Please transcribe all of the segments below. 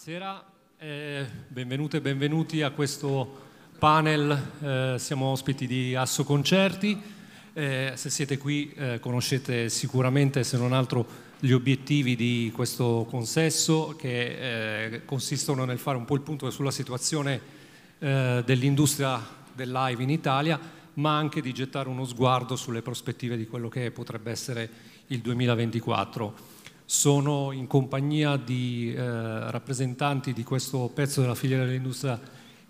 Buonasera, eh, benvenute e benvenuti a questo panel. Eh, siamo ospiti di Asso Concerti. Eh, se siete qui eh, conoscete sicuramente, se non altro, gli obiettivi di questo consesso che eh, consistono nel fare un po' il punto sulla situazione eh, dell'industria del live in Italia, ma anche di gettare uno sguardo sulle prospettive di quello che potrebbe essere il 2024 sono in compagnia di eh, rappresentanti di questo pezzo della filiera dell'industria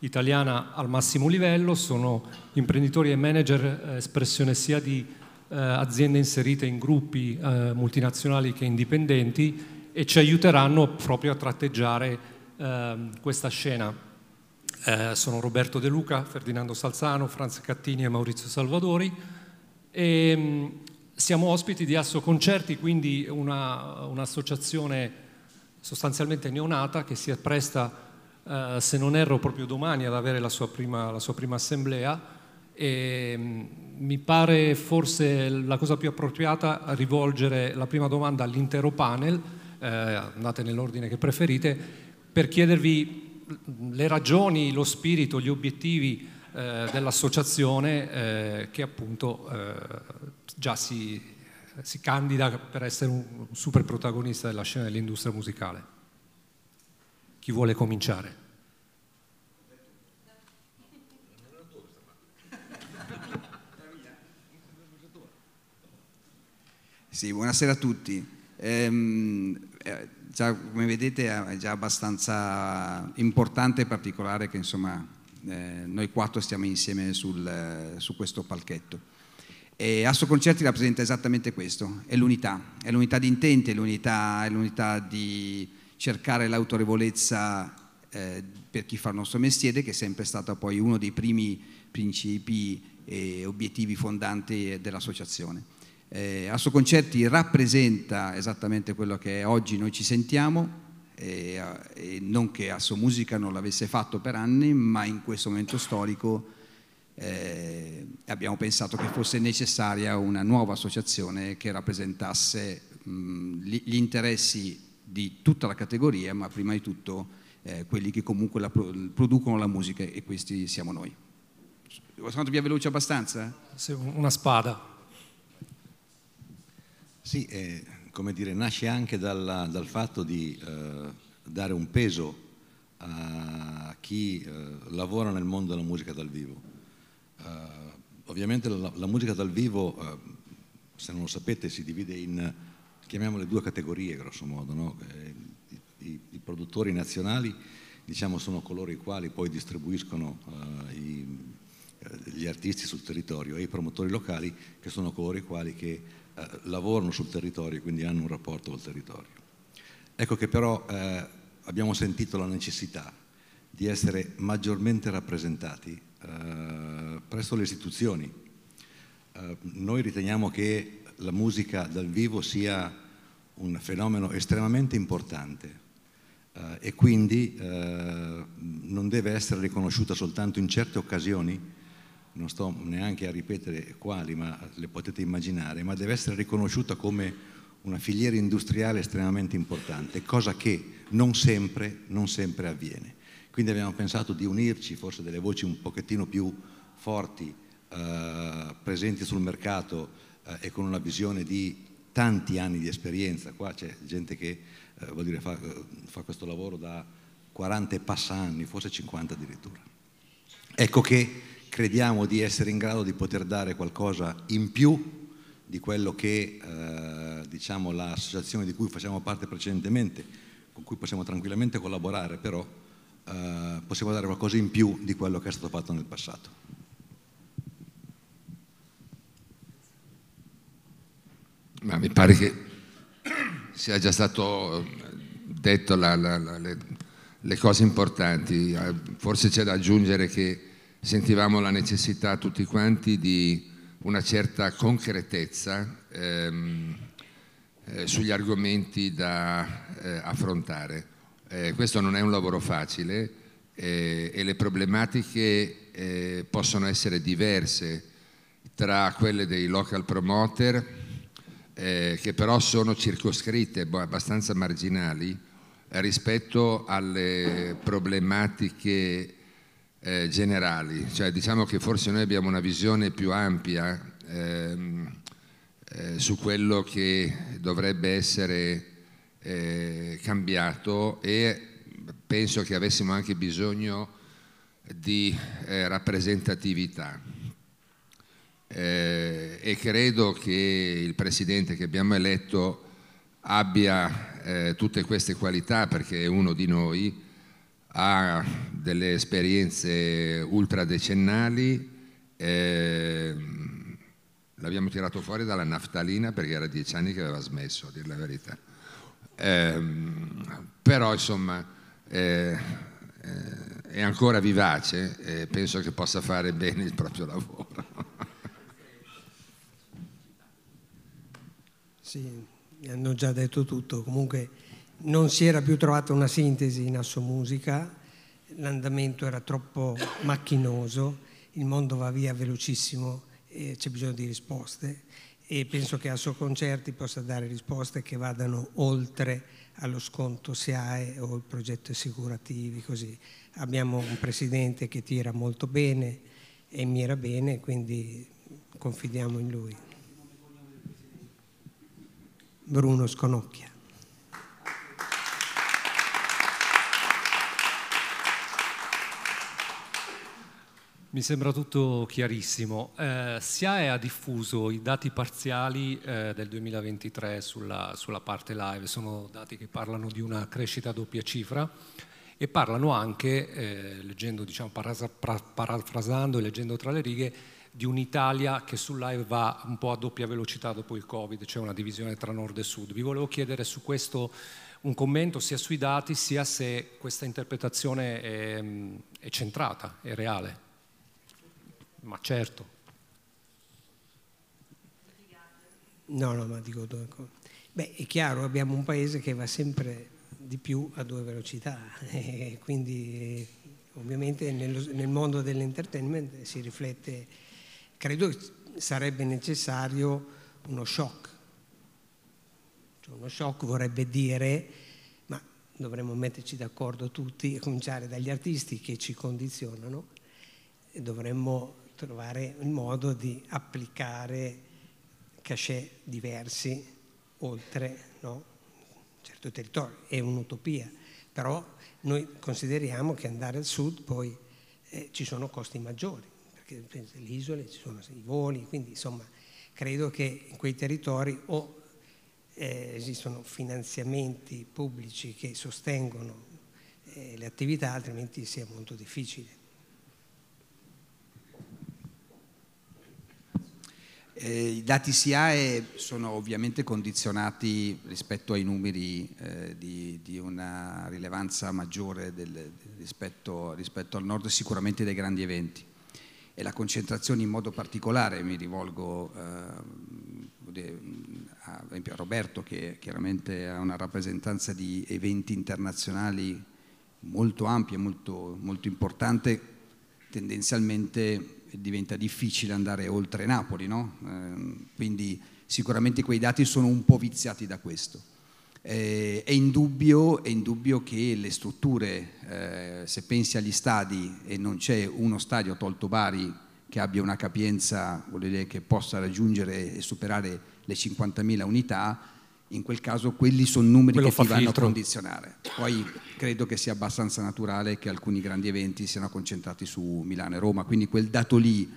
italiana al massimo livello, sono imprenditori e manager eh, espressione sia di eh, aziende inserite in gruppi eh, multinazionali che indipendenti e ci aiuteranno proprio a tratteggiare ehm, questa scena. Eh, sono Roberto De Luca, Ferdinando Salzano, Franz Cattini e Maurizio Salvadori. E, siamo ospiti di Asso Concerti, quindi una, un'associazione sostanzialmente neonata che si appresta, eh, se non erro, proprio domani ad avere la sua prima, la sua prima assemblea. E mh, mi pare forse la cosa più appropriata rivolgere la prima domanda all'intero panel, eh, andate nell'ordine che preferite, per chiedervi le ragioni, lo spirito, gli obiettivi eh, dell'associazione eh, che appunto eh, già si, si, candida per essere un super protagonista della scena dell'industria musicale. Chi vuole cominciare? Sì, buonasera a tutti. Ehm, eh, già, come vedete è già abbastanza importante e particolare che insomma, eh, noi quattro stiamo insieme sul, su questo palchetto. E Asso Concerti rappresenta esattamente questo, è l'unità, è l'unità di intenti, è l'unità, è l'unità di cercare l'autorevolezza eh, per chi fa il nostro mestiere, che è sempre stato poi uno dei primi principi e obiettivi fondanti dell'associazione. Eh, Asso Concerti rappresenta esattamente quello che oggi noi ci sentiamo, e, e non che Asso Musica non l'avesse fatto per anni, ma in questo momento storico eh, abbiamo pensato che fosse necessaria una nuova associazione che rappresentasse mh, gli interessi di tutta la categoria, ma prima di tutto eh, quelli che comunque la, producono la musica e questi siamo noi. Sono andato via veloce abbastanza? Una spada. Sì, eh, come dire, nasce anche dalla, dal fatto di eh, dare un peso a chi eh, lavora nel mondo della musica dal vivo Uh, ovviamente la, la, musica dal vivo, uh, se non lo sapete, si divide in, chiamiamole due categorie grosso modo, no? eh, i, i, produttori nazionali diciamo, sono coloro i quali poi distribuiscono i, gli artisti sul territorio e i promotori locali che sono coloro i quali che, lavorano sul territorio quindi hanno un rapporto col territorio. Ecco che però abbiamo sentito la necessità di essere maggiormente rappresentati eh, presso le istituzioni. Eh, noi riteniamo che la musica dal vivo sia un fenomeno estremamente importante eh, e quindi eh, non deve essere riconosciuta soltanto in certe occasioni, non sto neanche a ripetere quali, ma le potete immaginare, ma deve essere riconosciuta come una filiera industriale estremamente importante, cosa che non sempre, non sempre avviene. quindi abbiamo pensato di unirci, forse delle voci un pochettino più forti, eh, presenti sul mercato eh, e con una visione di tanti anni di esperienza. Qua c'è gente che eh, dire, fa, eh, fa questo lavoro da 40 e passa anni, forse 50 addirittura. Ecco che crediamo di essere in grado di poter dare qualcosa in più di quello che eh, diciamo, l'associazione di cui facciamo parte precedentemente, con cui possiamo tranquillamente collaborare, però eh, possiamo dare qualcosa in più di quello che è stato fatto nel passato. Ma mi pare che sia già stato detto la, la, la, le, le cose importanti, eh, forse c'è da aggiungere che sentivamo la necessità tutti quanti di una certa concretezza ehm, eh, sugli argomenti da eh, affrontare. Eh, questo non è un lavoro facile eh, e le problematiche eh, possono essere diverse tra quelle dei local promoter, eh, che però sono circoscritte, boh, abbastanza marginali, rispetto alle problematiche eh, generali, cioè diciamo che forse noi abbiamo una visione più ampia ehm, eh, su quello che dovrebbe essere eh, cambiato e penso che avessimo anche bisogno di eh, rappresentatività. Eh, e credo che il Presidente che abbiamo eletto abbia eh, tutte queste qualità perché è uno di noi, ha delle esperienze ultradecennali, eh, l'abbiamo tirato fuori dalla naftalina perché era dieci anni che aveva smesso, a dire la verità. Eh, però insomma eh, eh, è ancora vivace e penso che possa fare bene il proprio lavoro. Sì, hanno già detto tutto, comunque non si era più trovata una sintesi in Assomusica, l'andamento era troppo macchinoso, il mondo va via velocissimo e c'è bisogno di risposte e penso che Asso Concerti possa dare risposte che vadano oltre allo sconto SIAE o il progetto assicurativi, così. Abbiamo un presidente che tira molto bene e mira bene, quindi confidiamo in lui. Bruno Sconocchia. Mi sembra tutto chiarissimo. Eh, SIAE ha diffuso i dati parziali eh, del 2023 sulla, sulla, parte live, sono dati che parlano di una crescita a doppia cifra e parlano anche, eh, leggendo, diciamo, parafrasando e leggendo tra le righe, di un'Italia che sul live va un po' a doppia velocità dopo il Covid, c'è cioè una divisione tra nord e sud. Vi volevo chiedere su questo un commento sia sui dati sia se questa interpretazione è, è centrata, è reale ma certo. No, no, ma dico, beh, è chiaro, abbiamo un paese che va sempre di più a due velocità, e quindi ovviamente nel mondo dell'entertainment si riflette, credo che sarebbe necessario uno shock. Cioè uno shock vorrebbe dire, ma dovremmo metterci d'accordo tutti, a cominciare dagli artisti che ci condizionano, e dovremmo trovare il modo di applicare cachet diversi oltre no? un certo territorio. È un'utopia, però noi consideriamo che andare al sud poi eh, ci sono costi maggiori, perché le isole ci sono i voli, quindi insomma credo che in quei territori o eh, esistono finanziamenti pubblici che sostengono eh, le attività, altrimenti sia molto difficile. Eh, I dati SIAE sono ovviamente condizionati rispetto ai numeri eh, di, di, una rilevanza maggiore del, rispetto, rispetto, al nord, sicuramente dai grandi eventi. E la concentrazione in modo particolare, mi rivolgo eh, a, a Roberto che chiaramente ha una rappresentanza di eventi internazionali molto ampia, molto, molto importante, tendenzialmente diventa difficile andare oltre Napoli, no? eh, quindi sicuramente quei dati sono un po' viziati da questo. Eh, è, indubbio, è, indubbio, che le strutture, eh, se pensi agli stadi e non c'è uno stadio tolto Bari che abbia una capienza dire, che possa raggiungere e superare le 50.000 unità, in quel caso quelli sono numeri Quello che ti vanno filtro. a condizionare. Poi credo che sia abbastanza naturale che alcuni grandi eventi siano concentrati su Milano e Roma, quindi quel dato lì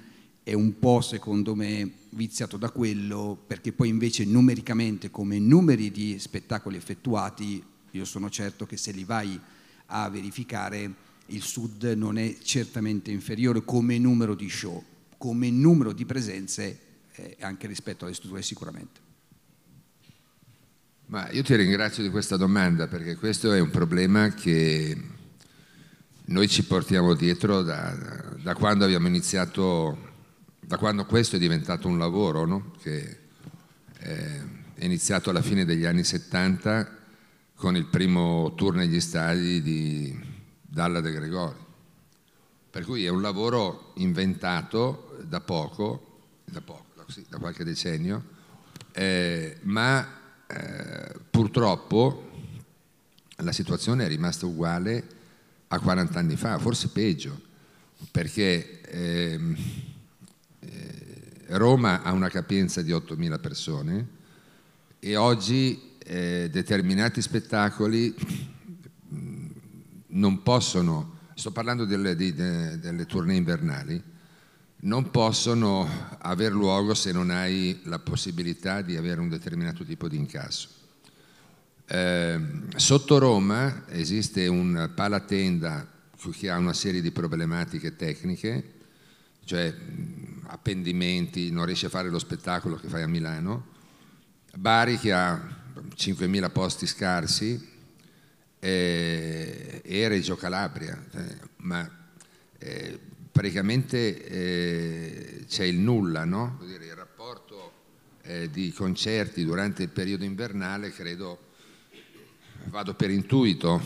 è un po' secondo me viziato da quello, perché poi invece numericamente come numeri di spettacoli effettuati, io sono certo che se li vai a verificare il Sud non è certamente inferiore come numero di show, come numero di presenze eh, anche rispetto alle strutture sicuramente. Ma io ti ringrazio di questa domanda perché questo è un problema che noi ci portiamo dietro da, da quando abbiamo iniziato, da quando questo è diventato un lavoro, no? che è iniziato alla fine degli anni 70 con il primo tour negli stadi di Dalla De Gregori. Per cui è un lavoro inventato da poco, da, poco, da qualche decennio, eh, ma eh, purtroppo la situazione è rimasta uguale a 40 anni fa, forse peggio, perché ehm, eh, Roma ha una capienza di 8.000 persone e oggi eh, determinati spettacoli mm, non possono, sto parlando delle, di, delle tournée invernali, non possono aver luogo se non hai la possibilità di avere un determinato tipo di incasso. Eh, sotto Roma esiste un palatenda che ha una serie di problematiche tecniche, cioè appendimenti, non riesce a fare lo spettacolo che fai a Milano, Bari che ha 5.000 posti scarsi eh, e Reggio Calabria, eh, ma eh, praticamente eh, c'è il nulla, no? il rapporto eh, di concerti durante il periodo invernale credo, vado per intuito,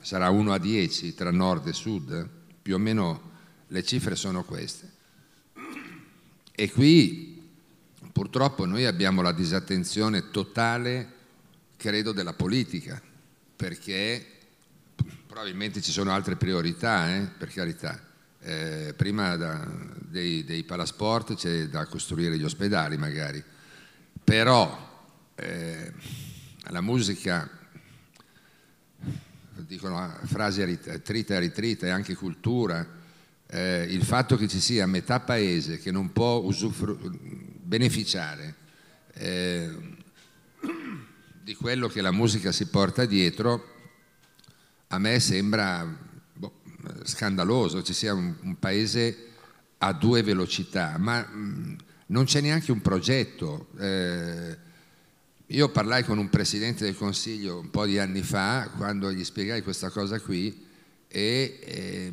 sarà 1 a 10 tra nord e sud, più o meno le cifre sono queste. E qui purtroppo noi abbiamo la disattenzione totale, credo, della politica, perché probabilmente ci sono altre priorità, eh, per carità eh, prima da, dei, dei, palasport c'è da costruire gli ospedali magari, però eh, la musica, dicono ah, frasi trita e ritrita, è anche cultura, eh, il fatto che ci sia metà paese che non può beneficiare eh, di quello che la musica si porta dietro, a me sembra scandaloso, ci sia un, un paese a due velocità, ma mh, non c'è neanche un progetto. Eh, io parlai con un presidente del Consiglio un po' di anni fa, quando gli spiegai questa cosa qui, e eh,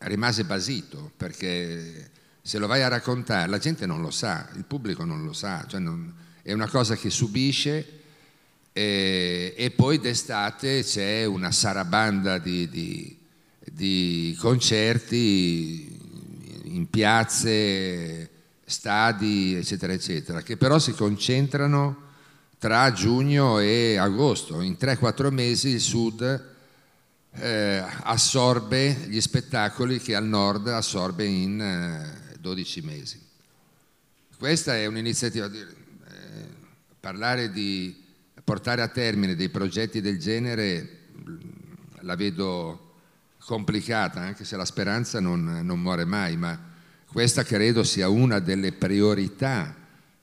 rimase basito, perché se lo vai a raccontare, la gente non lo sa, il pubblico non lo sa, cioè non, è una cosa che subisce e, e poi d'estate c'è una sarabanda di, di, di concerti in piazze, stadi, eccetera, eccetera, che però si concentrano tra giugno e agosto. In 3-4 mesi il sud eh, assorbe gli spettacoli che al nord assorbe in eh, 12 mesi. Questa è un'iniziativa, eh, parlare di portare a termine dei progetti del genere la vedo complicata, anche se la speranza non, non muore mai, ma questa credo sia una delle priorità,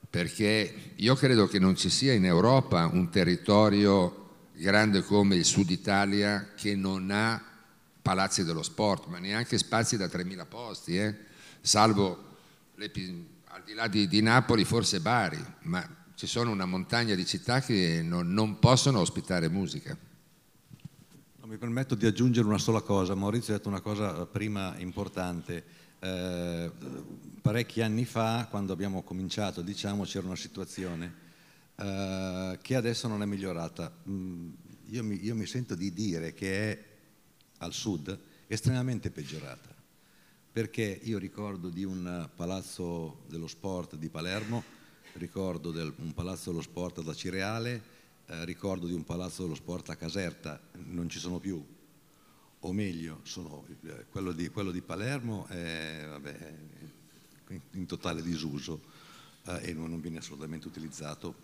perché io credo che non ci sia in Europa un territorio grande come il Sud Italia che non ha palazzi dello sport, ma neanche spazi da 3.000 posti, eh? salvo al di là di, di Napoli forse Bari, ma ci sono una montagna di città che non, non possono ospitare musica. No, mi permetto di aggiungere una sola cosa. Maurizio ha detto una cosa prima importante. Eh, parecchi anni fa, quando abbiamo cominciato, diciamo, c'era una situazione eh, che adesso non è migliorata. Mm, io, mi, io mi sento di dire che è al sud estremamente peggiorata perché io ricordo di un palazzo dello sport di Palermo ricordo di un palazzo dello sport da Cireale, eh, ricordo di un palazzo dello sport a Caserta, non ci sono più, o meglio, sono, eh, quello, di, quello, di, Palermo è vabbè, in totale disuso eh, e non viene assolutamente utilizzato,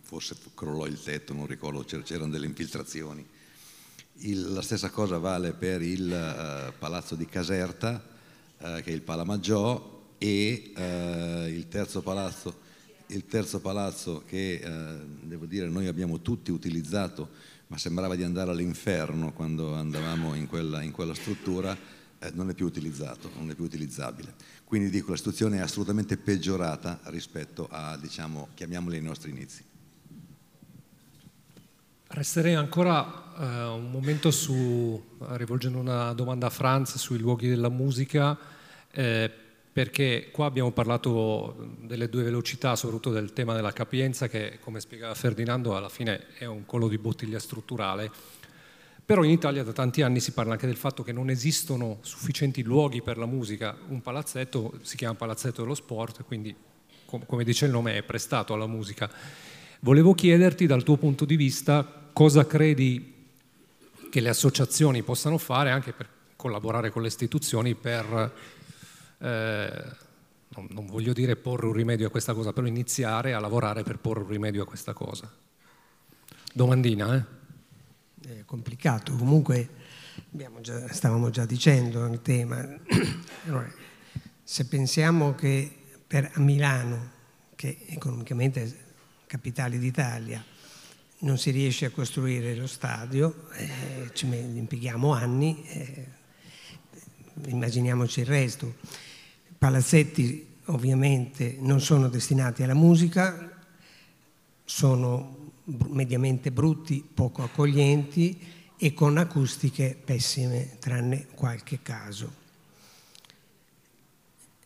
forse crollò il tetto, non ricordo, c'erano delle infiltrazioni. Il, la stessa cosa vale per il uh, Palazzo di Caserta, uh, che è il Palamaggiò, e uh, il, terzo palazzo, il, terzo palazzo, che devo dire noi abbiamo tutti utilizzato, ma sembrava di andare all'inferno quando andavamo in quella, in quella struttura, eh, non è più utilizzato, non è più utilizzabile. Quindi dico, la situazione è assolutamente peggiorata rispetto a, diciamo, chiamiamoli i nostri inizi. Resterei ancora eh, un momento su, rivolgendo una domanda a Franz sui luoghi della musica, eh, perché qua abbiamo parlato delle due velocità, soprattutto del tema della capienza, che come spiegava Ferdinando alla fine è un collo di bottiglia strutturale. Però in Italia da tanti anni si parla anche del fatto che non esistono sufficienti luoghi per la musica. Un palazzetto si chiama Palazzetto dello Sport, quindi come dice il nome è prestato alla musica. Volevo chiederti dal tuo punto di vista cosa credi che le associazioni possano fare anche per collaborare con le istituzioni per, eh, non, non, voglio dire porre un rimedio a questa cosa, però iniziare a lavorare per porre un rimedio a questa cosa. Domandina, eh? È complicato, comunque già, stavamo già dicendo il tema. Allora, se pensiamo che per Milano, che economicamente è capitale d'Italia, non si riesce a costruire lo stadio, eh, ci impieghiamo anni, eh, immaginiamoci il resto. Palazzetti ovviamente non sono destinati alla musica, sono mediamente brutti, poco accoglienti e con acustiche pessime, tranne qualche caso.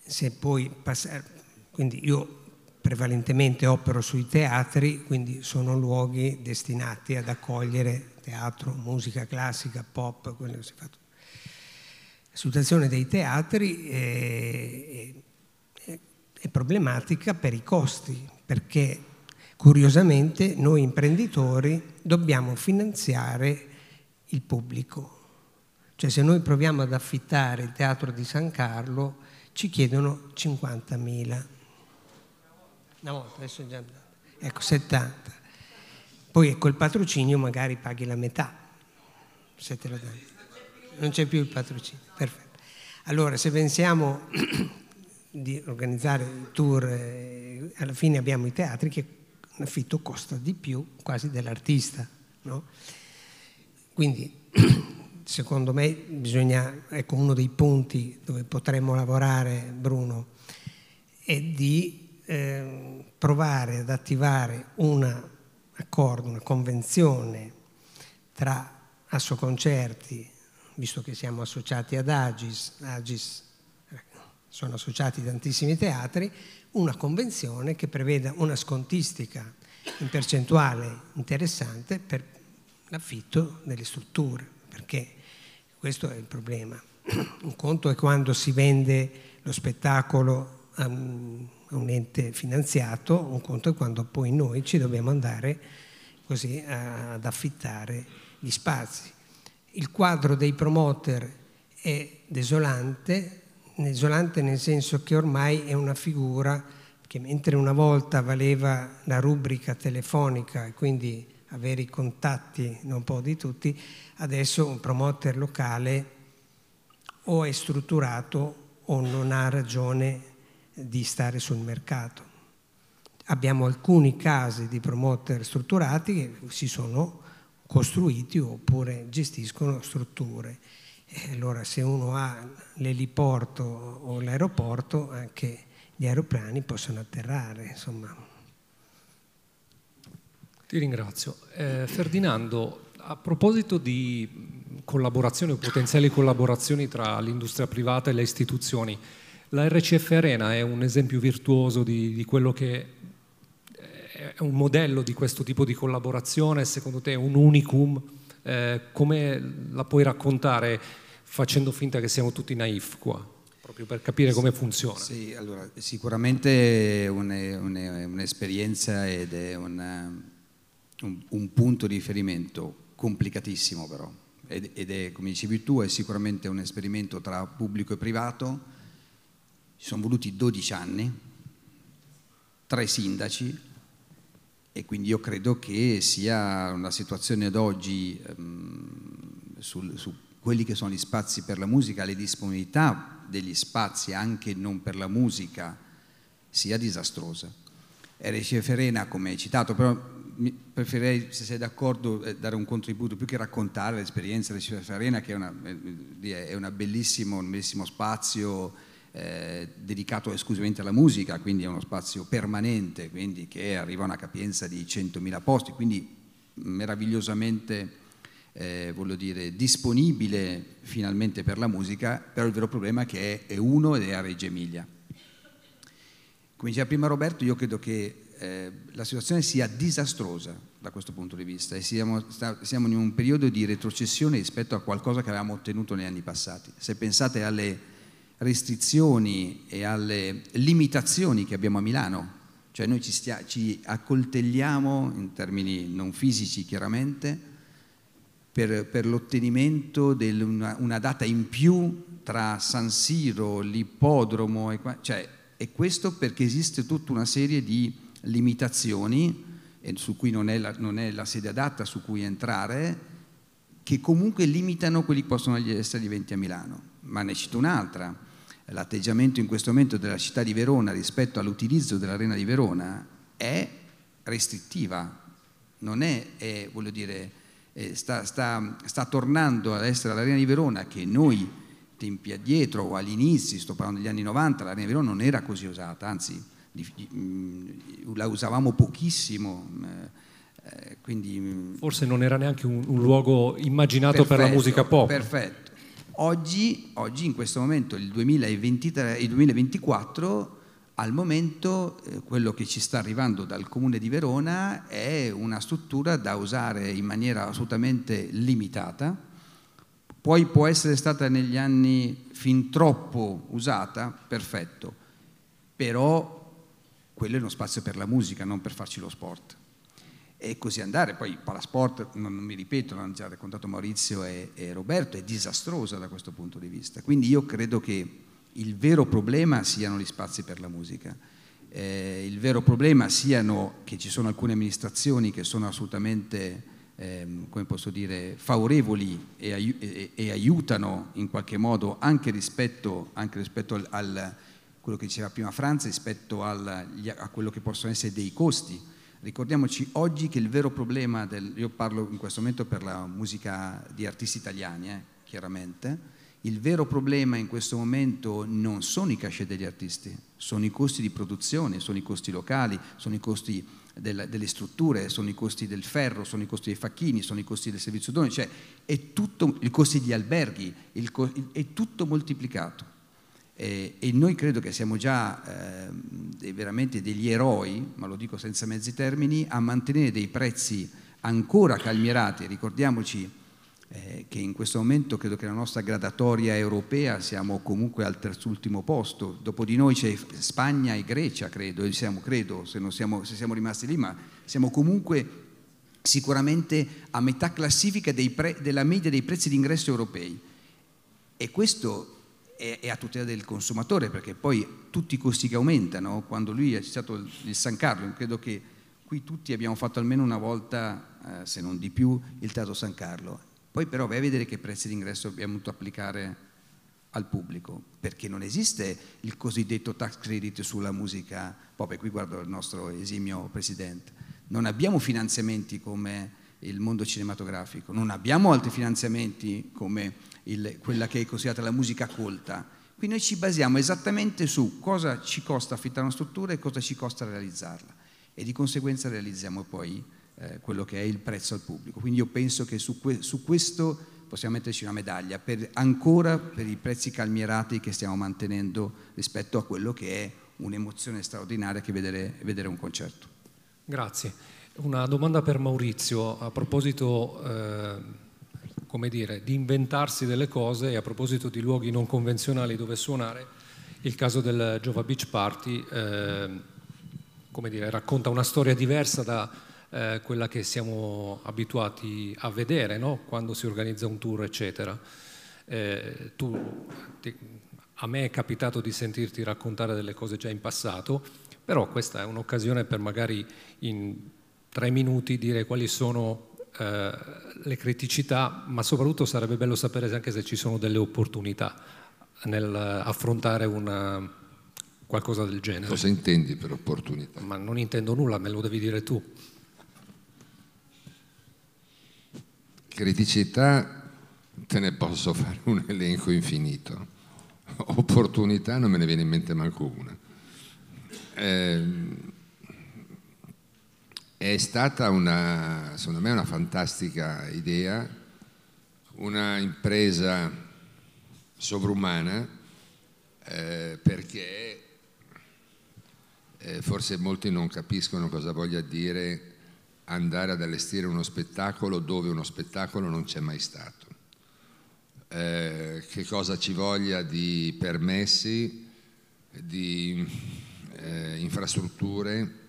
Se poi passare, quindi io prevalentemente opero sui teatri, quindi sono luoghi destinati ad accogliere teatro, musica classica, pop, quello che si fa. Situazione dei teatri è, è, è problematica per i costi, perché curiosamente noi imprenditori dobbiamo finanziare il pubblico. Cioè se noi proviamo ad affittare il teatro di San Carlo ci chiedono 50.000 una volta, adesso è già andato. Ecco, 70. Poi col patrocinio magari paghi la metà, se te lo dai. Non c'è più il patrocinio, perfetto. Allora, se pensiamo di organizzare tour, eh, alla fine abbiamo i teatri che l'affitto costa di più quasi dell'artista, no? Quindi, secondo me, bisogna, ecco, uno dei punti dove potremmo lavorare, Bruno, è di eh, provare ad attivare un accordo, una convenzione tra Assoconcerti, visto che siamo associati ad Agis, Agis eh, sono associati tantissimi teatri, una convenzione che preveda una scontistica in percentuale interessante per l'affitto delle strutture, perché questo è il problema. Un conto è quando si vende lo spettacolo a un ente finanziato, un conto è quando poi noi ci dobbiamo andare così ad affittare gli spazi. Il quadro dei promoter è desolante, desolante nel senso che ormai è una figura che mentre una volta valeva la rubrica telefonica e quindi avere i contatti un po' di tutti, adesso un promoter locale o è strutturato o non ha ragione di stare sul mercato. Abbiamo alcuni casi di promoter strutturati che si sono costruiti oppure gestiscono strutture. Allora se uno ha l'eliporto o l'aeroporto, anche gli aeroplani possono atterrare. Insomma. Ti ringrazio. Eh, Ferdinando, a proposito di collaborazioni o potenziali collaborazioni tra l'industria privata e le istituzioni, la RCF Arena è un esempio virtuoso di, di quello che un modello di questo tipo di collaborazione, secondo te è un unicum? Eh, come la puoi raccontare facendo finta che siamo tutti naif qua? proprio per capire come funziona. Sì, allora, sicuramente è un- è un- è un'esperienza ed è una- un, un punto di riferimento complicatissimo però, ed, ed è, come dicevi tu, è sicuramente un esperimento tra pubblico e privato, ci sono voluti 12 anni, tre sindaci, e quindi io credo che sia una situazione ad oggi ehm, sul- su quelli che sono gli spazi per la musica, le disponibilità degli spazi anche non per la musica, sia disastrosa. RC Ferena, come hai citato, però preferirei, se sei d'accordo, eh, dare un contributo più che raccontare l'esperienza di RC Ferena, che è, una- eh, è una un bellissimo spazio eh, dedicato esclusivamente alla musica, quindi è uno spazio permanente, quindi che arriva a una capienza di 100.000 posti, quindi meravigliosamente eh, voglio dire, disponibile finalmente per la musica, però il vero problema è che è, è uno ed è a Reggio Emilia. Come diceva prima Roberto, io credo che eh, la situazione sia disastrosa da questo punto di vista e siamo, sta- siamo in un periodo di retrocessione rispetto a qualcosa che avevamo ottenuto negli anni passati. Se pensate alle restrizioni e alle limitazioni che abbiamo a Milano, cioè noi ci, stia- ci accoltelliamo in termini non fisici chiaramente, per, per l'ottenimento di una, una data in più tra San Siro, l'ippodromo, e, cioè, e questo perché esiste tutta una serie di limitazioni, e su cui non è, la, non è la sede adatta su cui entrare, che comunque limitano quelli che possono essere gli eventi a Milano. Ma ne cito un'altra. L'atteggiamento in questo momento della città di Verona rispetto all'utilizzo dell'arena di Verona è restrittiva, non è, è, voglio dire, eh, sta, sta- sta tornando ad essere l'Arena di Verona che noi tempi addietro o agli inizi, sto parlando degli anni 90, l'Arena di Verona non era così usata, anzi mh, la usavamo pochissimo. mh, eh, quindi, mh, Forse non era neanche un, un luogo immaginato per la Perfetto, musica pop. Perfetto. Oggi, oggi, in questo momento, il 2023 il 2024, al momento eh, quello che ci sta arrivando dal Comune di Verona è una struttura da usare in maniera assolutamente limitata. Poi può essere stata negli anni fin troppo usata, perfetto, però quello è uno spazio per la musica, non per farci lo sport e così andare. Poi Palasport, non, non mi ripeto, l'hanno già raccontato Maurizio e, e Roberto, è disastrosa da questo punto di vista. Quindi io credo che il vero problema siano gli spazi per la musica. Eh, il vero problema siano che ci sono alcune amministrazioni che sono assolutamente, ehm, come posso dire, favorevoli e, aiu- e- e aiutano in qualche modo anche rispetto, anche rispetto al, al- quello che diceva prima Franz, rispetto al- a quello che possono essere dei costi. Ricordiamoci oggi che il vero problema, del, io parlo in questo momento per la musica di artisti italiani, eh, chiaramente, il vero problema in questo momento non sono i cachet degli artisti, sono i costi di produzione, sono i costi locali, sono i costi del- delle strutture, sono i costi del ferro, sono i costi dei facchini, sono i costi del servizio d'ordine, cioè è tutto, i costi di alberghi, il- è tutto moltiplicato. Eh, e noi credo che siamo già dei- veramente degli eroi, ma lo dico senza mezzi termini, a mantenere dei prezzi ancora calmierati. Ricordiamoci eh, che in questo momento credo che la nostra gradatoria europea siamo comunque al terzultimo posto, dopo di noi c'è Spagna e Grecia, credo, e siamo, credo se, siamo, se siamo rimasti lì, ma siamo comunque sicuramente a metà classifica pre- della media dei prezzi d'ingresso europei. E questo è, a tutela del consumatore, perché poi tutti i costi che aumentano, quando lui è stato il il San Carlo, credo che qui tutti abbiamo fatto almeno una volta, eh, se non di più, il Teatro San Carlo. Poi però vai a vedere che prezzi d'ingresso abbiamo dovuto applicare al pubblico, perché non esiste il cosiddetto tax credit sulla musica pop, e qui guardo il nostro esimio presidente, non abbiamo finanziamenti come il mondo cinematografico, non abbiamo altri finanziamenti come il- quella che è considerata la musica colta, qui noi ci basiamo esattamente su cosa ci costa affittare una struttura e cosa ci costa realizzarla e di conseguenza realizziamo poi eh, quello che è il prezzo al pubblico. Quindi io penso che su, que- su questo possiamo metterci una medaglia, per, ancora per i prezzi calmierati che stiamo mantenendo rispetto a quello che è un'emozione straordinaria che vedere, vedere un concerto. Grazie. Una domanda per Maurizio a proposito eh, come dire, di inventarsi delle cose e a proposito di luoghi non convenzionali dove suonare, il caso del Jova Beach Party eh, come dire, racconta una storia diversa da eh, quella che siamo abituati a vedere no? quando si organizza un tour, eccetera. Eh, tu, ti, a me è capitato di sentirti raccontare delle cose già in passato, però questa è un'occasione per magari in tre minuti dire quali sono eh, le criticità, ma soprattutto sarebbe bello sapere anche se ci sono delle opportunità nel affrontare una, qualcosa del genere. Cosa intendi per opportunità? Ma non intendo nulla, me lo devi dire tu. Criticità, te ne posso fare un elenco infinito. Opportunità non me ne viene in mente manco una. Eh, è stata una, secondo me, una fantastica idea, una impresa sovrumana, eh, perché eh, forse molti non capiscono cosa voglia dire andare ad allestire uno spettacolo dove uno spettacolo non c'è mai stato. Eh, che cosa ci voglia di permessi, di eh, infrastrutture,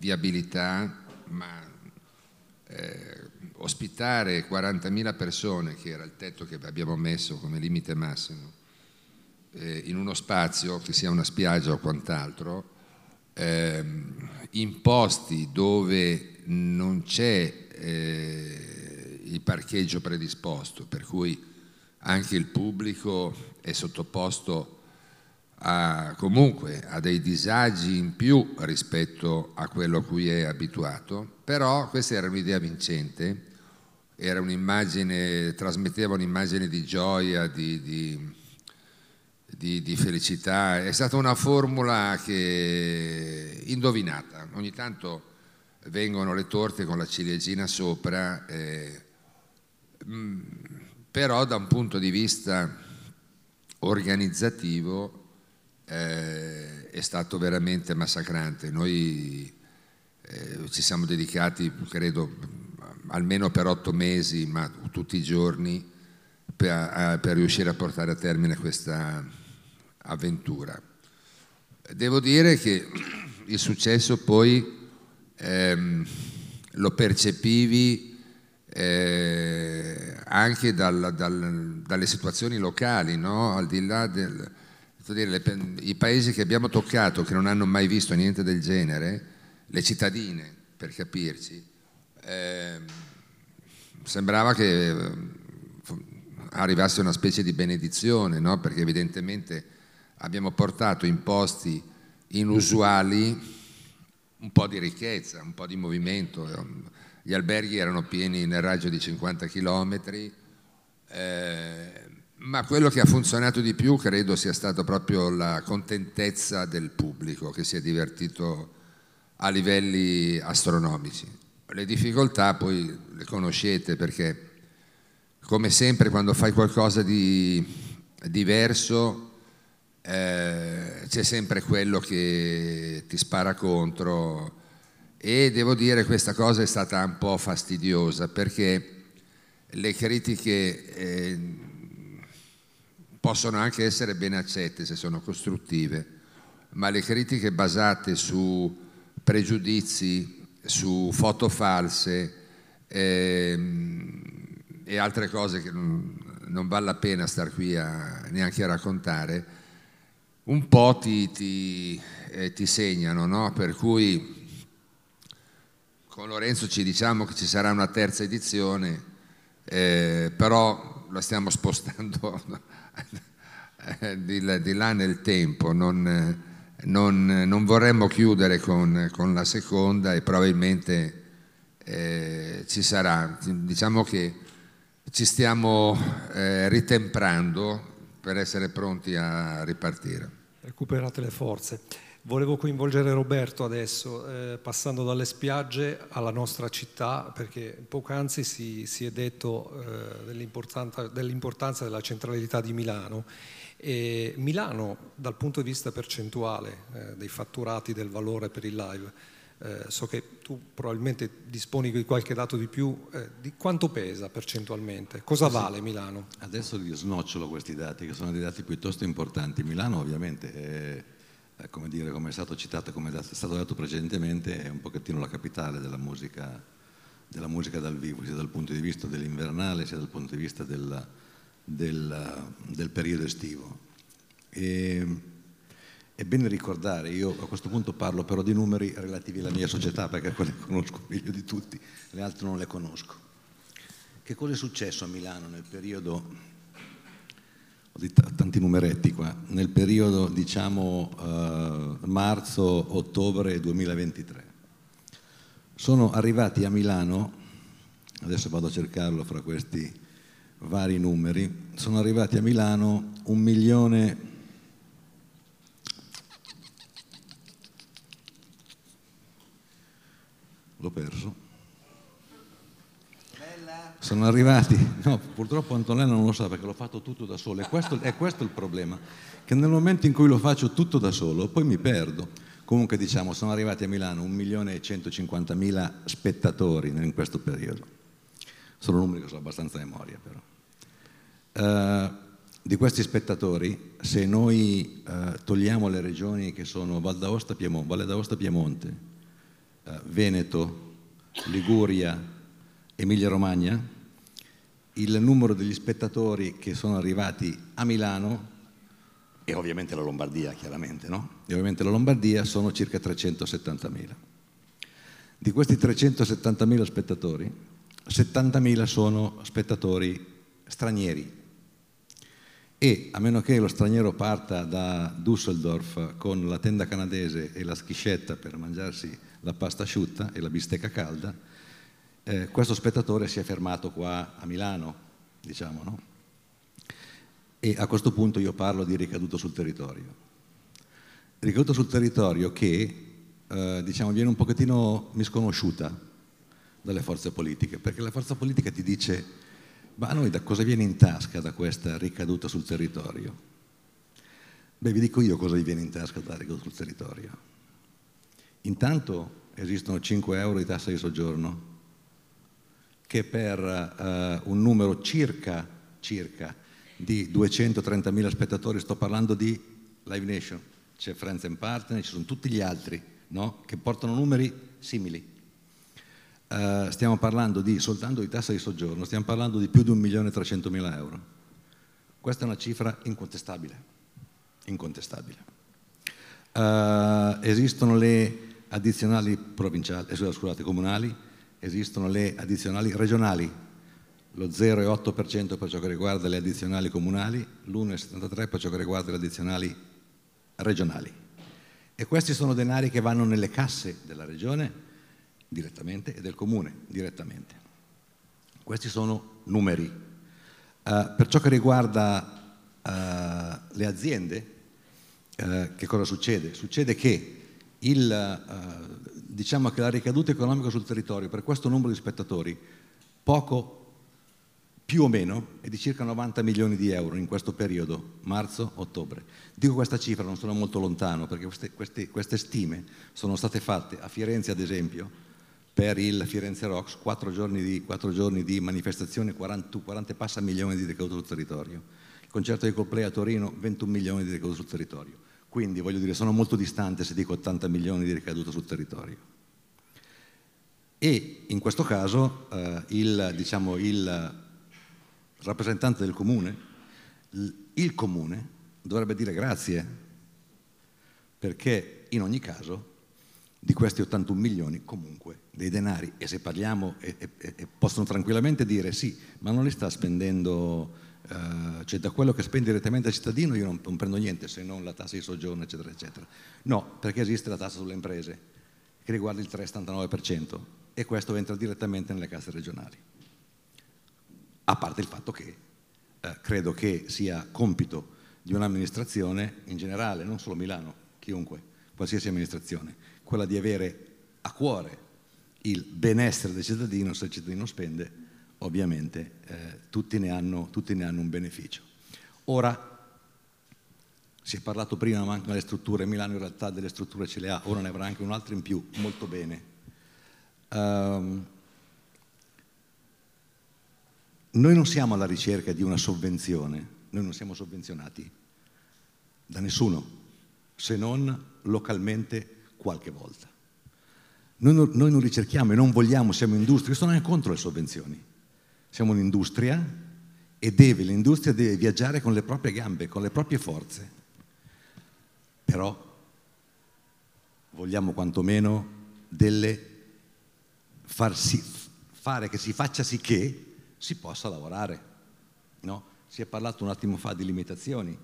viabilità, ma eh, ospitare 40.000 persone, che era il tetto che abbiamo messo come limite massimo, eh, in uno spazio, che sia una spiaggia o quant'altro, ehm, in posti dove non c'è eh, il parcheggio predisposto, per cui anche il pubblico è sottoposto a, comunque a dei disagi in più rispetto a quello a cui è abituato, però questa era un'idea vincente, era un'immagine, trasmetteva un'immagine di gioia, di, di di, di, felicità. È stata una formula che indovinata. Ogni tanto vengono le torte con la ciliegina sopra, eh, mm, però da un punto di vista organizzativo eh, è stato veramente massacrante. Noi eh, ci siamo dedicati, credo, almeno per otto mesi, ma tutti i giorni, per, per riuscire a portare a termine questa avventura. Devo dire che il successo poi ehm, lo percepivi eh, anche dal, dal, dalle situazioni locali, no? al di là del... Dire, I paesi che abbiamo toccato, che non hanno mai visto niente del genere, le cittadine, per capirci, eh, sembrava che eh, arrivasse una specie di benedizione, no? perché evidentemente abbiamo portato in posti inusuali un po' di ricchezza, un po' di movimento. Gli alberghi erano pieni nel raggio di 50 chilometri, eh, ma quello che ha funzionato di più credo sia stata proprio la contentezza del pubblico che si è divertito a livelli astronomici. Le difficoltà poi le conoscete perché come sempre quando fai qualcosa di diverso eh, c'è sempre quello che ti spara contro e devo dire questa cosa è stata un po' fastidiosa perché le critiche eh, possono anche essere ben accette se sono costruttive, ma le critiche basate su pregiudizi, su foto false eh, e altre cose che non, non vale la pena star qui a, neanche a raccontare, un po' ti, ti, eh, ti segnano, no? per cui con Lorenzo ci diciamo che ci sarà una terza edizione, eh, però la stiamo spostando di, di, là nel tempo, non, non, non vorremmo chiudere con, con, la seconda e probabilmente eh, ci sarà. Diciamo che ci stiamo eh, ritemprando per essere pronti a ripartire recuperate le forze. Volevo coinvolgere Roberto adesso, eh, passando dalle spiagge alla nostra città, perché poc'anzi si, si è detto eh, dell'importanza, dell'importanza della centralità di Milano. E Milano, dal punto di vista percentuale eh, dei fatturati del valore per il live, eh, so che tu probabilmente disponi di qualche dato di più, eh, di quanto pesa percentualmente? Cosa vale Milano? Adesso li snocciolo questi dati, che sono dei dati piuttosto importanti. Milano ovviamente, è come, dire, come è stato citato, come è stato detto precedentemente, è un pochettino la capitale della musica, della musica dal vivo, sia dal punto di vista dell'invernale, sia dal punto di vista del, del- del periodo estivo. E, è bene ricordare, io a questo punto parlo però di numeri relativi alla mia società, perché quelle conosco meglio di tutti, le altre non le conosco. Che cosa è successo a Milano nel periodo, tanti numeretti qua, nel periodo diciamo eh, marzo-ottobre 2023? Sono arrivati a Milano, adesso vado a cercarlo fra questi vari numeri, sono arrivati a Milano un milione l'ho perso. Sono arrivati, no, purtroppo Antonella non lo sa perché l'ho fatto tutto da solo e questo, è questo il problema, che nel momento in cui lo faccio tutto da solo poi mi perdo. Comunque diciamo, sono arrivati a Milano 1.150.000 spettatori in questo periodo. Sono numeri che so abbastanza a memoria però. Eh, di questi spettatori, se noi eh, togliamo le regioni che sono Val d'Aosta, Piemonte, Valle d'Aosta, Piemonte, eh, Veneto, Liguria, Emilia-Romagna, il numero degli spettatori che sono arrivati a Milano e ovviamente la Lombardia, chiaramente, no? E ovviamente la Lombardia sono circa 370.000. Di questi 370.000 spettatori, 70.000 sono spettatori stranieri e a meno che lo straniero parta da Düsseldorf con la tenda canadese e la schiscetta per mangiarsi la pasta asciutta e la bistecca calda, eh, questo spettatore si è fermato qua a Milano, diciamo, no? E a questo punto io parlo di ricaduto sul territorio. Ricaduto sul territorio che, eh, diciamo, viene un pochettino misconosciuta dalle forze politiche, perché la forza politica ti dice, ma a noi da cosa viene in tasca da questa ricaduta sul territorio? Beh, vi dico io cosa vi viene in tasca da ricaduta sul territorio. Intanto esistono 5 euro di tassa di soggiorno che per eh, un numero circa, circa di 230.000 spettatori, sto parlando di Live Nation, c'è Friends and Partner, ci sono tutti gli altri no? che portano numeri simili. Eh, stiamo parlando di, soltanto di tassa di soggiorno, stiamo parlando di più di 1.300.000 euro. Questa è una cifra incontestabile, incontestabile. Eh, esistono le addizionali eh, scusate, comunali, esistono le addizionali regionali, lo 0,8% per ciò che riguarda le addizionali comunali, l'1,73% per ciò che riguarda le addizionali regionali. E questi sono denari che vanno nelle casse della regione direttamente e del comune direttamente. Questi sono numeri. Eh, per ciò che riguarda eh, le aziende, eh, che cosa succede? Succede che il, diciamo che la ricaduta economica sul territorio per questo numero di spettatori, poco più o meno, è di circa 90 milioni di euro in questo periodo, marzo-ottobre. Dico questa cifra, non sono molto lontano, perché queste, queste, queste stime sono state fatte a Firenze, ad esempio, per il Firenze Rocks, quattro giorni di, quattro giorni di manifestazione, 40, 40 passa milioni di ricaduto sul territorio. Il concerto di Coldplay a Torino, 21 milioni di ricaduto sul territorio. Quindi voglio dire, sono molto distante se dico 80 milioni di ricaduto sul territorio. E in questo caso eh, il, diciamo, il rappresentante del comune, il, comune dovrebbe dire grazie, perché in ogni caso di questi 81 milioni comunque dei denari, e se parliamo, e, e, e possono tranquillamente dire sì, ma non li sta spendendo, eh, cioè da quello che spende direttamente al cittadino io non, non prendo niente se non la tassa di soggiorno, eccetera, eccetera. No, perché esiste la tassa sulle imprese, che riguarda il 3,79%, e questo entra direttamente nelle casse regionali. A parte il fatto che eh, credo che sia compito di un'amministrazione in generale, non solo Milano, chiunque, qualsiasi amministrazione, quella di avere a cuore il benessere del cittadino, se il cittadino spende, ovviamente eh, tutti, ne hanno, tutti ne hanno un beneficio. Ora, Si è parlato prima, mancano le strutture, Milano in realtà delle strutture ce le ha, ora ne avrà anche un'altra in più, molto bene. Um, noi non siamo alla ricerca di una sovvenzione, noi non siamo sovvenzionati da nessuno, se non localmente qualche volta. Noi non, noi non ricerchiamo e non vogliamo, siamo industria, sono anche contro le sovvenzioni. Siamo un'industria e deve, l'industria deve viaggiare con le proprie gambe, con le proprie forze. Però vogliamo quantomeno delle farsi, fare che si faccia sì che si possa lavorare. No? Si è parlato un attimo fa di limitazioni.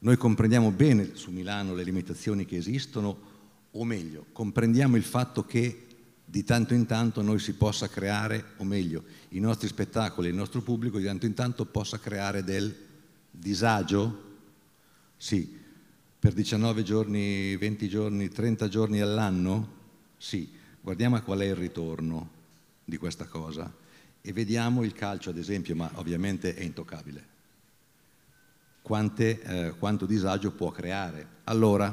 Noi comprendiamo bene su Milano le limitazioni che esistono, o meglio, comprendiamo il fatto che di tanto in tanto noi si possa creare, o meglio, i nostri spettacoli, il nostro pubblico di tanto in tanto possa creare del disagio? Sì. Per 19 giorni, 20 giorni, 30 giorni all'anno? Sì. Guardiamo qual è il ritorno di questa cosa e vediamo il calcio ad esempio, ma ovviamente è intoccabile. Quante, eh, quanto disagio può creare. Allora,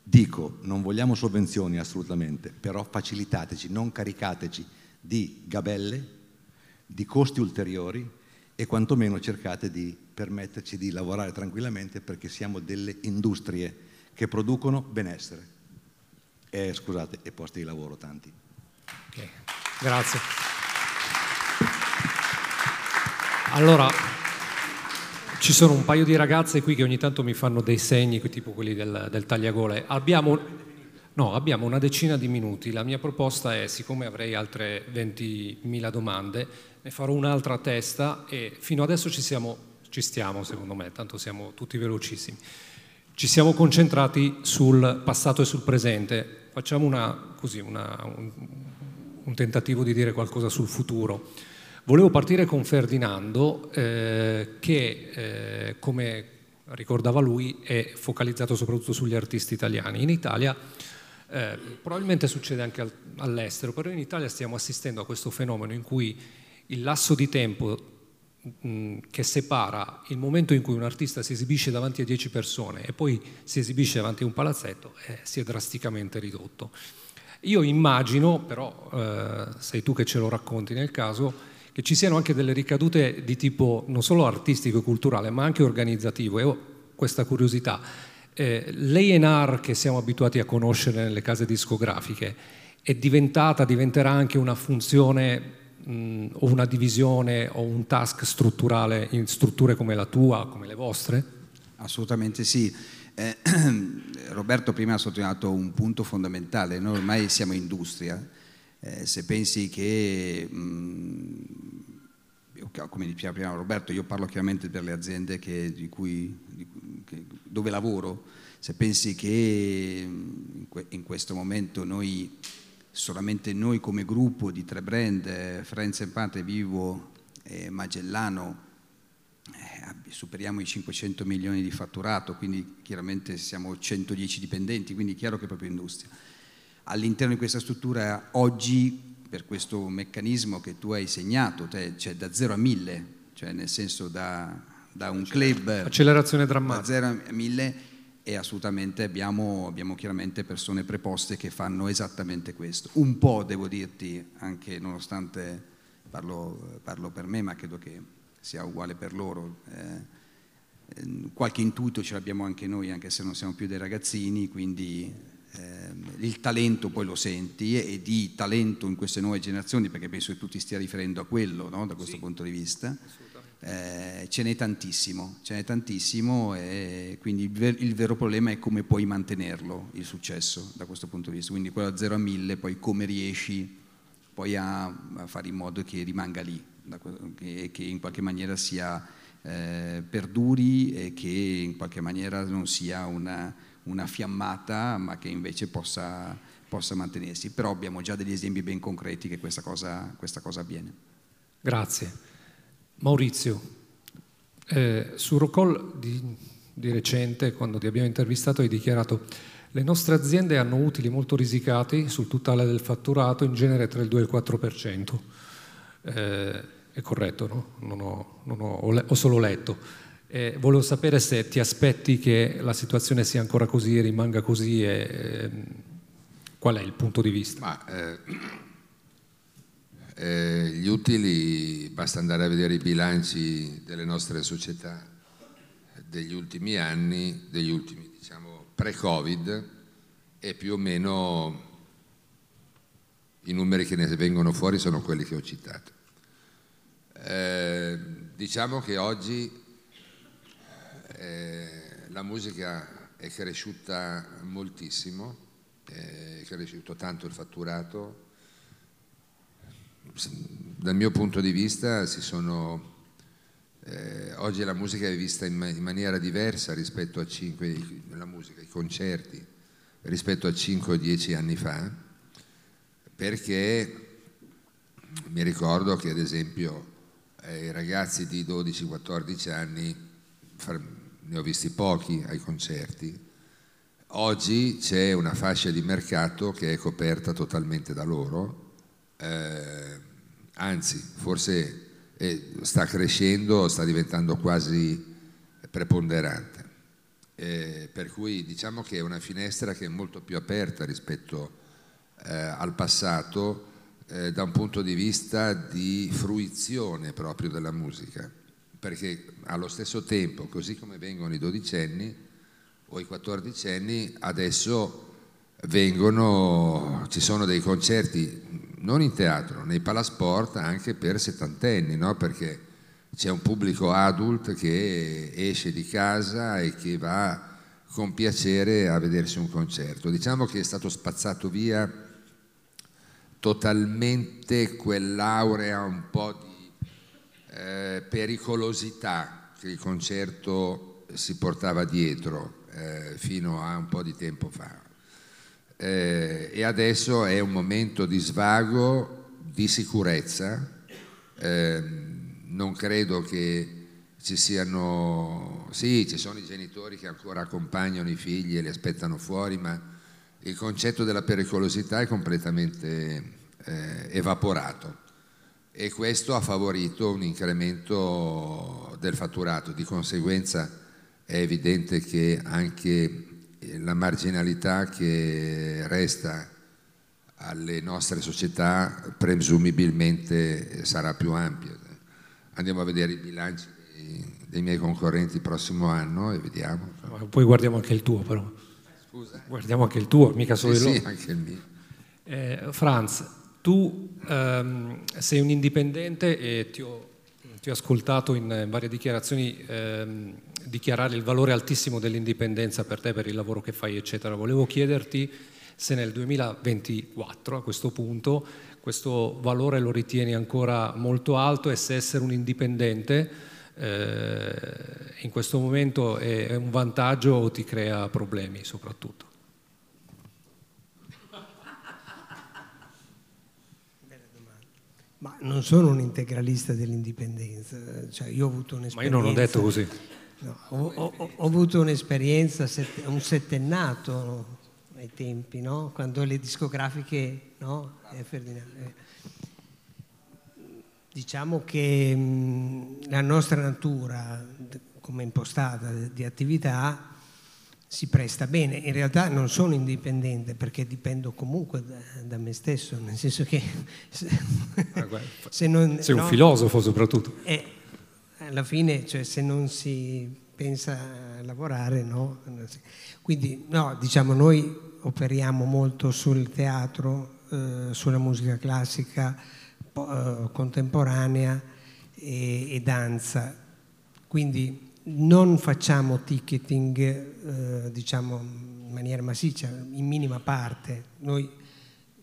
dico, non vogliamo sovvenzioni assolutamente, però facilitateci, non caricateci di gabelle, di costi ulteriori e quantomeno cercate di permetterci di lavorare tranquillamente perché siamo delle industrie che producono benessere. E, scusate, e posti di lavoro tanti. Okay. Grazie. Allora, ci sono un paio di ragazze qui che ogni tanto mi fanno dei segni, tipo quelli del, del tagliagole. Abbiamo, no, abbiamo una decina di minuti. La mia proposta è, siccome avrei altre 20.000 domande, ne farò un'altra a testa e fino adesso ci, siamo, ci stiamo, secondo me, tanto siamo tutti velocissimi. Ci siamo concentrati sul passato e sul presente. Facciamo una, così, una, un, un tentativo di dire qualcosa sul futuro. Volevo partire con Ferdinando eh, che, eh, come ricordava lui, è focalizzato soprattutto sugli artisti italiani. In Italia, eh, probabilmente succede anche al, all'estero, però in Italia stiamo assistendo a questo fenomeno in cui il lasso di tempo che separa il momento in cui un artista si esibisce davanti a 10 persone e poi si esibisce davanti a un palazzetto eh, si è drasticamente ridotto. Io immagino, però eh, sei tu che ce lo racconti nel caso, che ci siano anche delle ricadute di tipo non solo artistico e culturale, ma anche organizzativo. E ho questa curiosità. Eh, L'A&R che siamo abituati a conoscere nelle case discografiche è diventata, diventerà anche una funzione mh, o una divisione o un task strutturale in strutture come la tua, come le vostre? Assolutamente sì. Eh, Roberto prima ha sottolineato un punto fondamentale, noi ormai siamo industria, eh, se pensi che, mh, mm, come diceva prima Roberto, io parlo chiaramente per le aziende che, di cui, di, che, dove lavoro, se pensi che mm, in questo momento noi, solamente noi come gruppo di tre brand, eh, Friends Empate, Vivo e Magellano, eh, superiamo i 500 milioni di fatturato, quindi chiaramente siamo 110 dipendenti, quindi è chiaro che è proprio industria all'interno di questa struttura oggi, per questo meccanismo che tu hai segnato, cioè da 0 a 1000, cioè nel senso da, da un club... Accelerazione drammatica. Da 0 a 1000 e assolutamente abbiamo, abbiamo, chiaramente persone preposte che fanno esattamente questo. Un po' devo dirti, anche nonostante parlo, parlo per me, ma credo che sia uguale per loro. Eh, qualche intuito ce l'abbiamo anche noi, anche se non siamo più dei ragazzini, quindi eh, il talento poi lo senti e di talento in queste nuove generazioni, perché penso che tu ti stia riferendo a quello no? da questo sì, punto di vista, eh, ce n'è tantissimo, ce n'è tantissimo e quindi il, ver- il, vero problema è come puoi mantenerlo, il successo da questo punto di vista, quindi quello da 0 a 1000, poi come riesci poi a, a fare in modo che rimanga lì, che, che in qualche maniera sia eh, perduri e che in qualche maniera non sia una una fiammata, ma che invece possa, possa, mantenersi. Però abbiamo già degli esempi ben concreti che questa cosa, questa cosa avviene. Grazie. Maurizio, eh, su Rocol di, di recente, quando ti abbiamo intervistato, hai dichiarato le nostre aziende hanno utili molto risicati sul totale del fatturato, in genere tra il 2 e il 4%. Eh, è corretto, no? Non ho, non ho, ho solo letto. E volevo sapere se ti aspetti che la situazione sia ancora così, rimanga così e ehm, qual è il punto di vista? Ma, eh, gli utili, basta andare a vedere i bilanci delle nostre società degli ultimi anni, degli ultimi diciamo pre-Covid e più o meno i numeri che ne vengono fuori sono quelli che ho citato. Eh, diciamo che oggi eh, la musica è cresciuta moltissimo, è cresciuto tanto il fatturato. Dal mio punto di vista sono, eh, oggi la musica è vista in, in, maniera diversa rispetto a 5, la musica, i concerti, rispetto a 5 o 10 anni fa, perché mi ricordo che ad esempio eh, i ragazzi di 12-14 anni, ne ho visti pochi ai concerti, oggi c'è una fascia di mercato che è coperta totalmente da loro, eh, anzi forse eh, sta crescendo, sta diventando quasi preponderante. Eh, per cui diciamo che è una finestra che è molto più aperta rispetto eh, al passato eh, da un punto di vista di fruizione proprio della musica, perché allo stesso tempo, così come vengono i dodicenni o i quattordicenni, adesso vengono, ci sono dei concerti non in teatro, nei palasport anche per settantenni, no? perché c'è un pubblico adult che esce di casa e che va con piacere a vedersi un concerto. Diciamo che è stato spazzato via totalmente quell'aurea un po' di eh, pericolosità che il concerto si portava dietro eh, fino a un po' di tempo fa. Eh, e adesso è un momento di svago, di sicurezza. Ehm, non credo che ci siano, sì, ci sono i genitori che ancora accompagnano i figli e li aspettano fuori, ma il concetto della pericolosità è completamente eh, evaporato e questo ha favorito un incremento del fatturato. Di conseguenza è evidente che anche la marginalità che resta alle nostre società presumibilmente sarà più ampia. Andiamo a vedere i bilanci dei, dei miei concorrenti il prossimo anno e vediamo. Poi guardiamo anche il tuo però. Scusa? Guardiamo anche il tuo, mica solo sì, il sì, loro. anche il mio. Eh, Franz, tu ehm, sei un indipendente e ti ho, ti ho ascoltato in varie dichiarazioni ehm, dichiarare il valore altissimo dell'indipendenza per te, per il lavoro che fai, eccetera. Volevo chiederti se nel 2024, a questo punto, questo valore lo ritieni ancora molto alto e se essere un indipendente eh, in questo momento è un vantaggio o ti crea problemi soprattutto? Ma non sono un integralista dell'indipendenza, cioè, io ho avuto un'esperienza. Ma io non ho detto così. No, ho, ho, ho, avuto un'esperienza, un settennato ai tempi, no? quando le discografiche, no? eh, diciamo che mh, la nostra natura, come impostata di attività, si presta bene. In realtà non sono indipendente perché dipendo comunque da, da me stesso, nel senso che se, ah, se non, sei un no, filosofo soprattutto. Eh, alla fine, cioè, se non si pensa a lavorare, no. Quindi, no, diciamo, noi operiamo molto sul teatro, eh, sulla musica classica, eh, contemporanea e, e danza. Quindi non facciamo ticketing eh, diciamo in maniera massiccia, in minima parte. Noi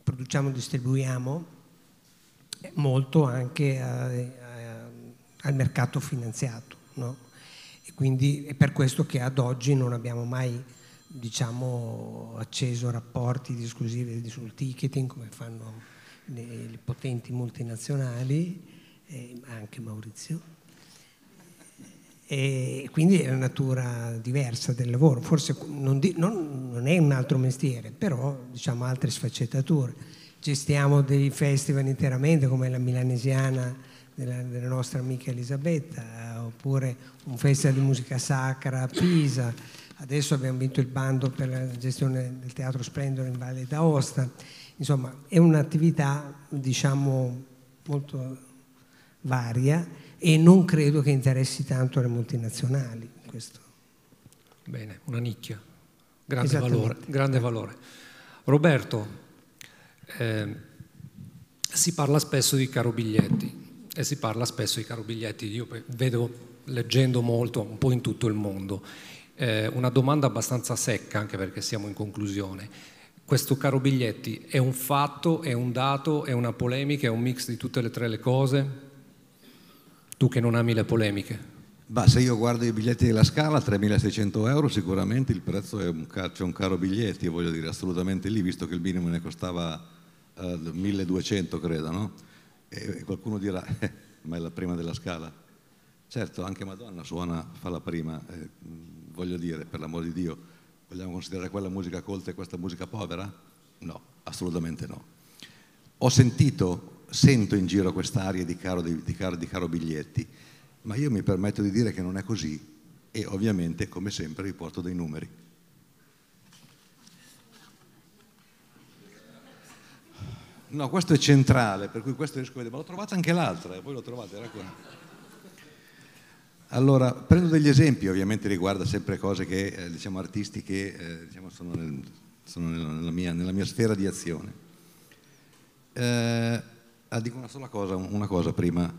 produciamo, distribuiamo molto anche a, a, al mercato finanziato. No? E quindi è per questo che ad oggi non abbiamo mai diciamo, acceso rapporti di esclusivi sul ticketing come fanno le, le potenti multinazionali, eh, anche Maurizio e quindi è una natura diversa del lavoro, forse non, di, non, non è un altro mestiere, però diciamo altre sfaccettature. Gestiamo dei festival interamente come la Milanesiana della, della nostra amica Elisabetta, oppure un festival di musica sacra a Pisa, adesso abbiamo vinto il bando per la gestione del Teatro Splendore in Valle d'Aosta, insomma è un'attività diciamo molto varia e non credo che interessi tanto le multinazionali. Questo. Bene, una nicchia, grande valore. Grande valore. Roberto, eh, si parla spesso di caro biglietti e si parla spesso di caro biglietti, io vedo leggendo molto un po' in tutto il mondo. Eh, una domanda abbastanza secca anche perché siamo in conclusione. Questo caro biglietti è un fatto, è un dato, è una polemica, è un mix di tutte le tre le cose? Tu che non ami le polemiche. Bah, se io guardo i biglietti della Scala, 3.600 euro, sicuramente il prezzo è un, c'è un caro biglietti, voglio dire, assolutamente lì, visto che il minimo ne costava uh, eh, 1.200, credo, no? E qualcuno dirà, eh, ma è la prima della Scala. Certo, anche Madonna suona, fa la prima, eh, voglio dire, per l'amor di Dio, vogliamo considerare quella musica colta e questa musica povera? No, assolutamente no. Ho sentito sento in giro quest'aria di caro, di, di, caro, di caro biglietti, ma io mi permetto di dire che non è così e ovviamente, come sempre, riporto dei numeri. No, questo è centrale, per cui questo riesco a vedere, ma l'ho trovata anche l'altra, e eh, lo trovate, era qua. Allora, prendo degli esempi, ovviamente riguarda sempre cose che, eh, diciamo, artisti che eh, diciamo, sono, nel, sono nella, mia, nella, mia, sfera di azione. Eh, Ah, dico una sola cosa, una cosa prima.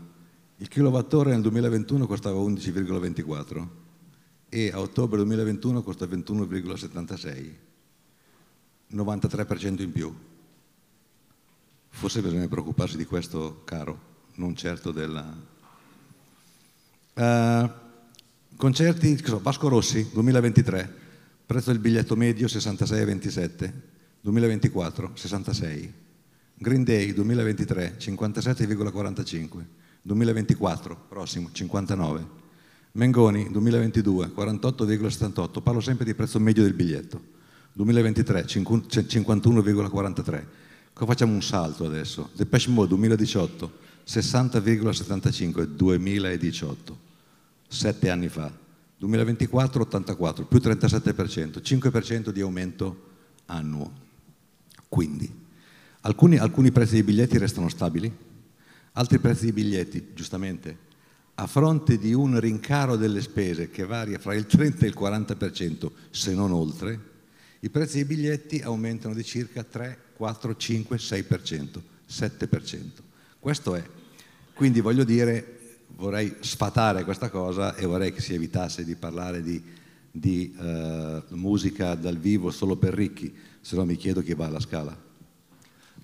Il kilowattora nel 2021 costava 11,24 e a ottobre 2021 costa 21,76, 93% in più. Forse bisogna preoccuparsi di questo caro, non certo della... Uh, concerti, Vasco Rossi 2023, prezzo del biglietto medio 66,27, 2024 66. Green Day 2023 57,45, 2024 prossimo 59, Mengoni 2022 48,78, parlo sempre di prezzo medio del biglietto, 2023 51,43. Cosa facciamo un salto adesso? Depeche Mode 2018 60,75, 2018, sette anni fa, 2024 84, più 37%, 5% di aumento annuo. Quindi Alcuni, alcuni prezzi dei biglietti restano stabili, altri prezzi dei biglietti, giustamente, a fronte di un rincaro delle spese che varia fra il 30 e il 40%, se non oltre, i prezzi dei biglietti aumentano di circa 3, 4, 5, 6%, 7%. Questo è. Quindi voglio dire, vorrei sfatare questa cosa e vorrei che si evitasse di parlare di, di uh, musica dal vivo solo per ricchi, se no mi chiedo chi va alla scala.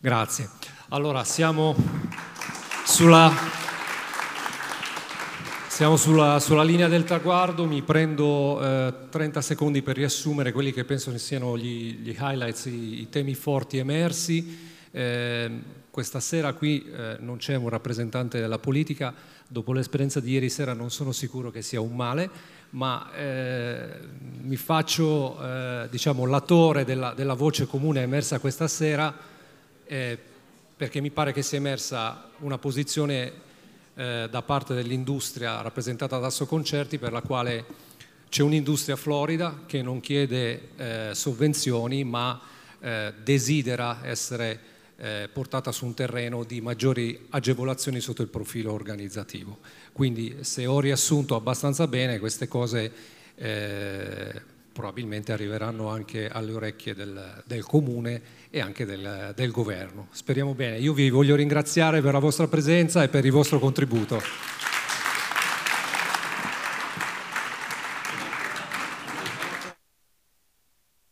Grazie. Allora, siamo sulla, siamo sulla, sulla linea del traguardo, mi prendo eh, 30 secondi per riassumere quelli che penso siano gli, gli highlights, i, i, temi forti emersi. Eh, questa sera qui eh, non c'è un rappresentante della politica, dopo l'esperienza di ieri sera non sono sicuro che sia un male, ma eh, mi faccio eh, diciamo, latore della, della voce comune emersa questa sera eh, perché mi pare che sia emersa una posizione eh, da parte dell'industria rappresentata da Assoconcerti per la quale c'è un'industria florida che non chiede eh, sovvenzioni ma eh, desidera essere eh, portata su un terreno di maggiori agevolazioni sotto il profilo organizzativo. Quindi se ho riassunto abbastanza bene queste cose eh, probabilmente arriveranno anche alle orecchie del, del comune e anche del, del governo. Speriamo bene. Io vi voglio ringraziare per la vostra presenza e per il vostro contributo.